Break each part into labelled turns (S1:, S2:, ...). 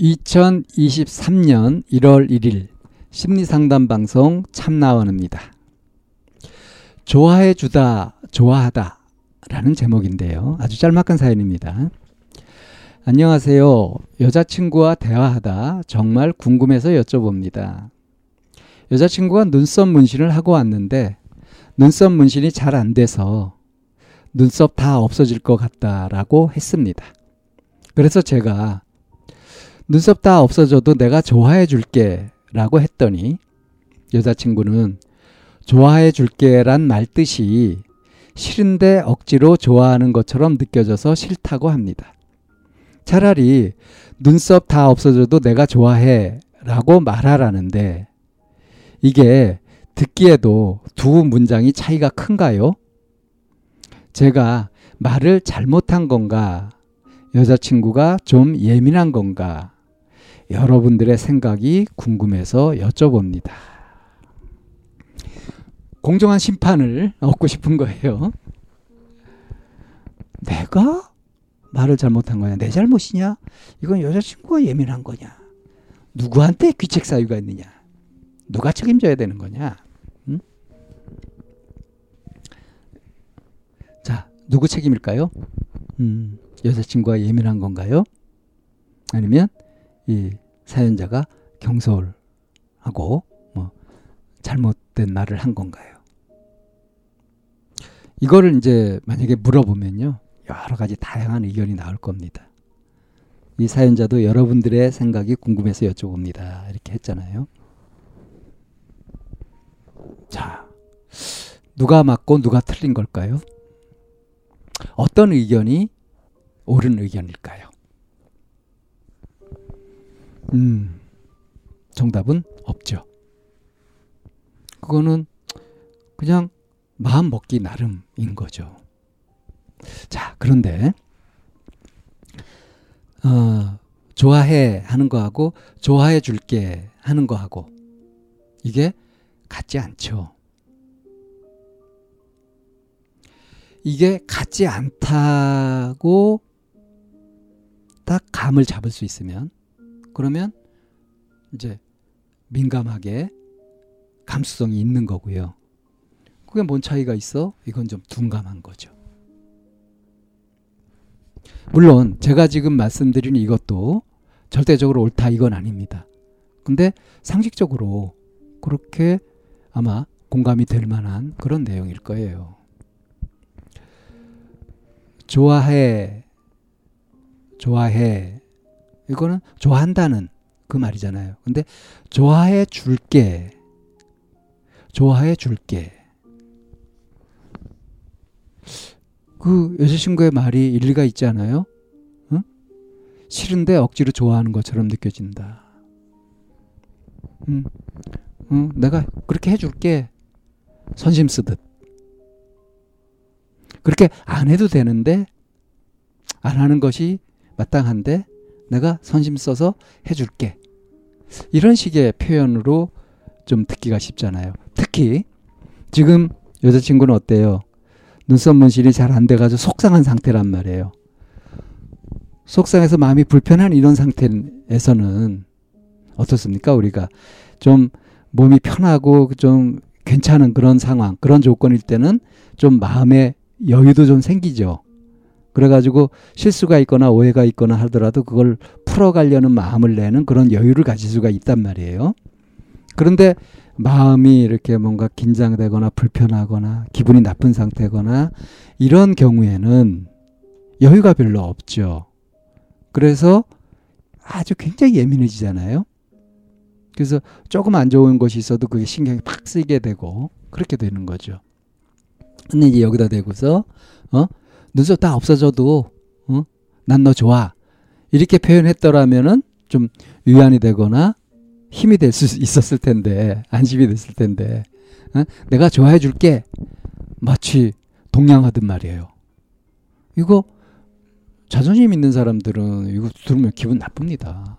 S1: 2023년 1월 1일 심리상담 방송 참나원입니다. 좋아해 주다, 좋아하다 라는 제목인데요. 아주 짤막한 사연입니다. 안녕하세요. 여자친구와 대화하다 정말 궁금해서 여쭤봅니다. 여자친구가 눈썹 문신을 하고 왔는데 눈썹 문신이 잘 안 돼서 눈썹 다 없어질 것 같다라고 했습니다. 그래서 제가 눈썹 다 없어져도 내가 좋아해 줄게 라고 했더니 여자친구는 좋아해 줄게란 말 뜻이 싫은데 억지로 좋아하는 것처럼 느껴져서 싫다고 합니다. 차라리 눈썹 다 없어져도 내가 좋아해 라고 말하라는데 이게 듣기에도 두 문장이 차이가 큰가요? 제가 말을 잘못한 건가? 여자친구가 좀 예민한 건가? 여러분들의 생각이 궁금해서 여쭤봅니다. 공정한 심판을 얻고 싶은 거예요. 내가 말을 잘못한 거냐? 내 잘못이냐? 이건 여자친구가 예민한 거냐? 누구한테 귀책 사유가 있느냐? 누가 책임져야 되는 거냐? 응? 자, 누구 책임일까요? 음, 여자친구가 예민한 건가요? 아니면 이 사연자가 경솔하고 뭐 잘못된 말을 한 건가요? 이거를 이제 만약에 물어보면요. 여러 가지 다양한 의견이 나올 겁니다. 이 사연자도 여러분들의 생각이 궁금해서 여쭤봅니다. 이렇게 했잖아요. 자, 누가 맞고 누가 틀린 걸까요? 어떤 의견이 옳은 의견일까요? 음, 정답은 없죠. 그거는 그냥 마음 먹기 나름인 거죠. 자, 그런데, 어, 좋아해 하는 거하고 좋아해 줄게 하는 거하고 이게 같지 않죠. 이게 같지 않다고 딱 감을 잡을 수 있으면 그러면 이제 민감하게 감수성이 있는 거고요. 그게 뭔 차이가 있어? 이건 좀 둔감한 거죠. 물론 제가 지금 말씀드리는 이것도 절대적으로 옳다 이건 아닙니다. 근데 상식적으로 그렇게 아마 공감이 될 만한 그런 내용일 거예요. 좋아해, 좋아해. 이거는 좋아한다는 그 말이잖아요. 근데 좋아해 줄게. 좋아해 줄게. 그 여자친구의 말이 일리가 있지 않아요? 응? 싫은데 억지로 좋아하는 것처럼 느껴진다. 응. 응, 내가 그렇게 해줄게. 선심 쓰듯. 그렇게 안 해도 되는데, 안 하는 것이 마땅한데, 내가 선심 써서 해줄게. 이런 식의 표현으로 좀 듣기가 쉽잖아요. 특히, 지금 여자친구는 어때요? 눈썹 문신이 잘 안 돼가지고 속상한 상태란 말이에요. 속상해서 마음이 불편한 이런 상태에서는 어떻습니까? 우리가 좀 몸이 편하고 좀 괜찮은 그런 상황, 그런 조건일 때는 좀 마음의 여유도 좀 생기죠. 그래가지고 실수가 있거나 오해가 있거나 하더라도 그걸 풀어가려는 마음을 내는 그런 여유를 가질 수가 있단 말이에요. 그런데 마음이 이렇게 뭔가 긴장되거나 불편하거나 기분이 나쁜 상태거나 이런 경우에는 여유가 별로 없죠. 그래서 아주 굉장히 예민해지잖아요. 그래서 조금 안 좋은 것이 있어도 그게 신경이 팍 쓰이게 되고 그렇게 되는 거죠. 근데 이제 여기다 대고서 어 눈썹 다 없어져도 어? 난 너 좋아. 이렇게 표현했더라면은 좀 위안이 되거나 힘이 될 수 있었을 텐데 안심이 됐을 텐데 어? 내가 좋아해 줄게 마치 동냥하듯 말이에요. 이거 자존심 있는 사람들은 이거 들으면 기분 나쁩니다.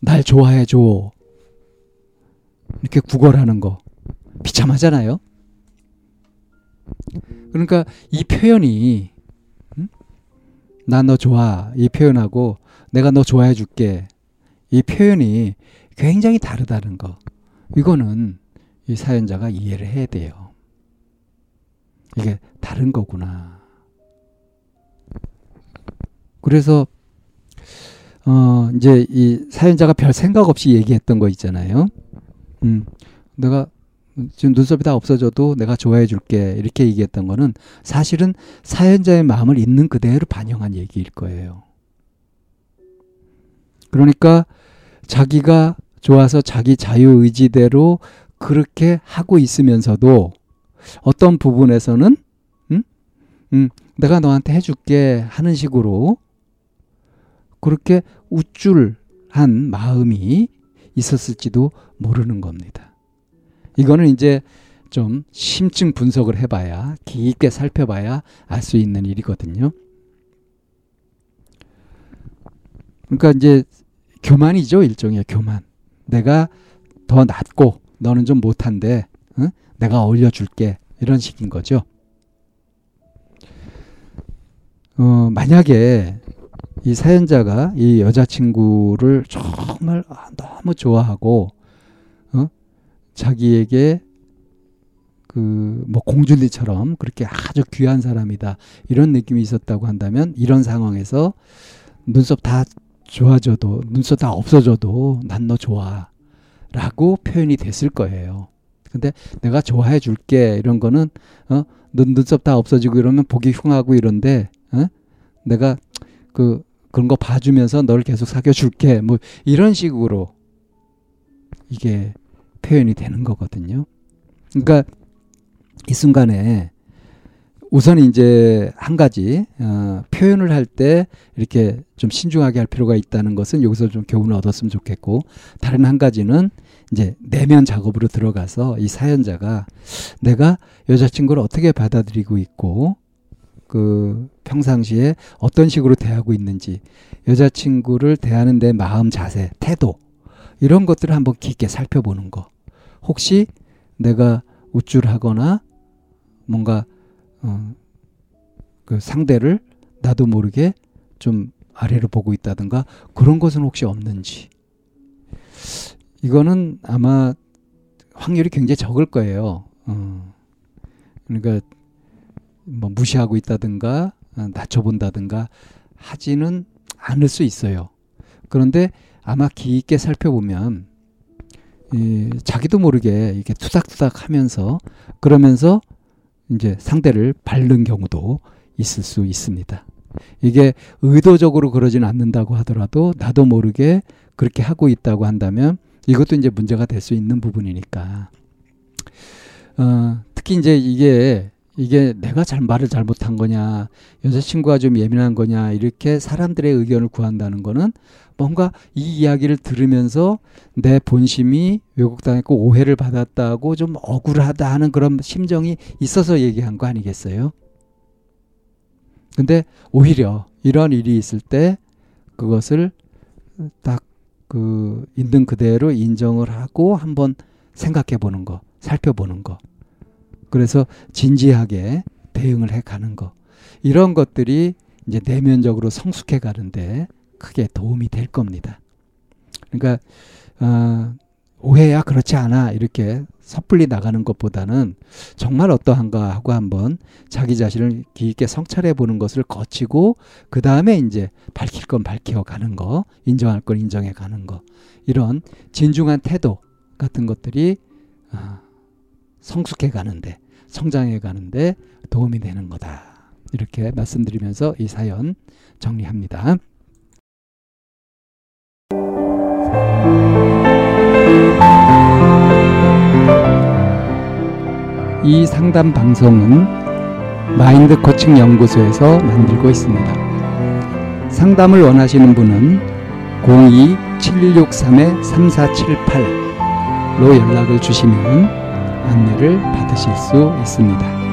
S1: 날 좋아해 줘. 이렇게 구걸하는 거 비참하잖아요. 그러니까 이 표현이 응? 나너 좋아 이 표현하고 내가 너 좋아해 줄게 이 표현이 굉장히 다르다는 거 이거는 이 사연자가 이해를 해야 돼요. 이게 다른 거구나. 그래서 어 이제 이 사연자가 별 생각 없이 얘기했던 거 있잖아요. 음, 내가 지금 눈썹이 다 없어져도 내가 좋아해 줄게 이렇게 얘기했던 거는 사실은 사연자의 마음을 있는 그대로 반영한 얘기일 거예요. 그러니까 자기가 좋아서 자기 자유의지대로 그렇게 하고 있으면서도 어떤 부분에서는 음? 음, 내가 너한테 해줄게 하는 식으로 그렇게 우쭐한 마음이 있었을지도 모르는 겁니다. 이거는 이제 좀 심층 분석을 해봐야 깊게 살펴봐야 알 수 있는 일이거든요. 그러니까 이제 교만이죠 일종의 교만. 내가 더 낫고 너는 좀 못한데 응? 내가 어울려줄게 이런 식인 거죠. 어, 만약에 이 사연자가 이 여자친구를 정말 너무 좋아하고 어? 자기에게 그 뭐 공주리처럼 그렇게 아주 귀한 사람이다 이런 느낌이 있었다고 한다면 이런 상황에서 눈썹 다 좋아져도 눈썹 다 없어져도 난 너 좋아라고 표현이 됐을 거예요. 근데 내가 좋아해 줄게 이런 거는 어 눈, 눈썹 다 없어지고 이러면 보기 흉하고 이런데 어? 내가 그 그런 거 봐주면서 널 계속 사귀어 줄게 뭐 이런 식으로 이게 표현이 되는 거거든요. 그러니까 이 순간에 우선 이제 한 가지 어, 표현을 할 때 이렇게 좀 신중하게 할 필요가 있다는 것은 여기서 좀 교훈을 얻었으면 좋겠고 다른 한 가지는 이제 내면 작업으로 들어가서 이 사연자가 내가 여자친구를 어떻게 받아들이고 있고 그 평상시에 어떤 식으로 대하고 있는지 여자친구를 대하는 내 마음 자세 태도 이런 것들을 한번 깊게 살펴보는 거 혹시 내가 우쭐하거나 뭔가 어, 그 상대를 나도 모르게 좀 아래로 보고 있다든가 그런 것은 혹시 없는지 이거는 아마 확률이 굉장히 적을 거예요. 어. 그러니까 뭐 무시하고 있다든가 어, 낮춰본다든가 하지는 않을 수 있어요. 그런데 아마 깊게 살펴보면 이 자기도 모르게 이렇게 투닥투닥 하면서 그러면서 이제 상대를 밟는 경우도 있을 수 있습니다. 이게 의도적으로 그러진 않는다고 하더라도 나도 모르게 그렇게 하고 있다고 한다면 이것도 이제 문제가 될 수 있는 부분이니까. 어, 특히 이제 이게 이게 내가 잘 말을 잘못한 거냐, 여자친구가 좀 예민한 거냐, 이렇게 사람들의 의견을 구한다는 거는 뭔가 이 이야기를 들으면서 내 본심이 왜곡당했고 오해를 받았다고 좀 억울하다 하는 그런 심정이 있어서 얘기한 거 아니겠어요? 근데 오히려 이런 일이 있을 때 그것을 딱 그 있는 그대로 인정을 하고 한번 생각해 보는 거, 살펴보는 거. 그래서 진지하게 대응을 해 가는 거. 이런 것들이 이제 내면적으로 성숙해 가는데 크게 도움이 될 겁니다. 그러니까 어, 오해야 그렇지 않아 이렇게 섣불리 나가는 것보다는 정말 어떠한가 하고 한번 자기 자신을 깊게 성찰해 보는 것을 거치고 그 다음에 이제 밝힐 건 밝혀 가는 거, 인정할 건 인정해 가는 거 이런 진중한 태도 같은 것들이 어, 성숙해 가는데 성장해 가는데 도움이 되는 거다. 이렇게 말씀드리면서 이 사연 정리합니다. 이 상담 방송은 마인드 코칭 연구소에서 만들고 있습니다. 상담을 원하시는 분은 02-763-3478로 연락을 주시면 안내를 받으실 수 있습니다.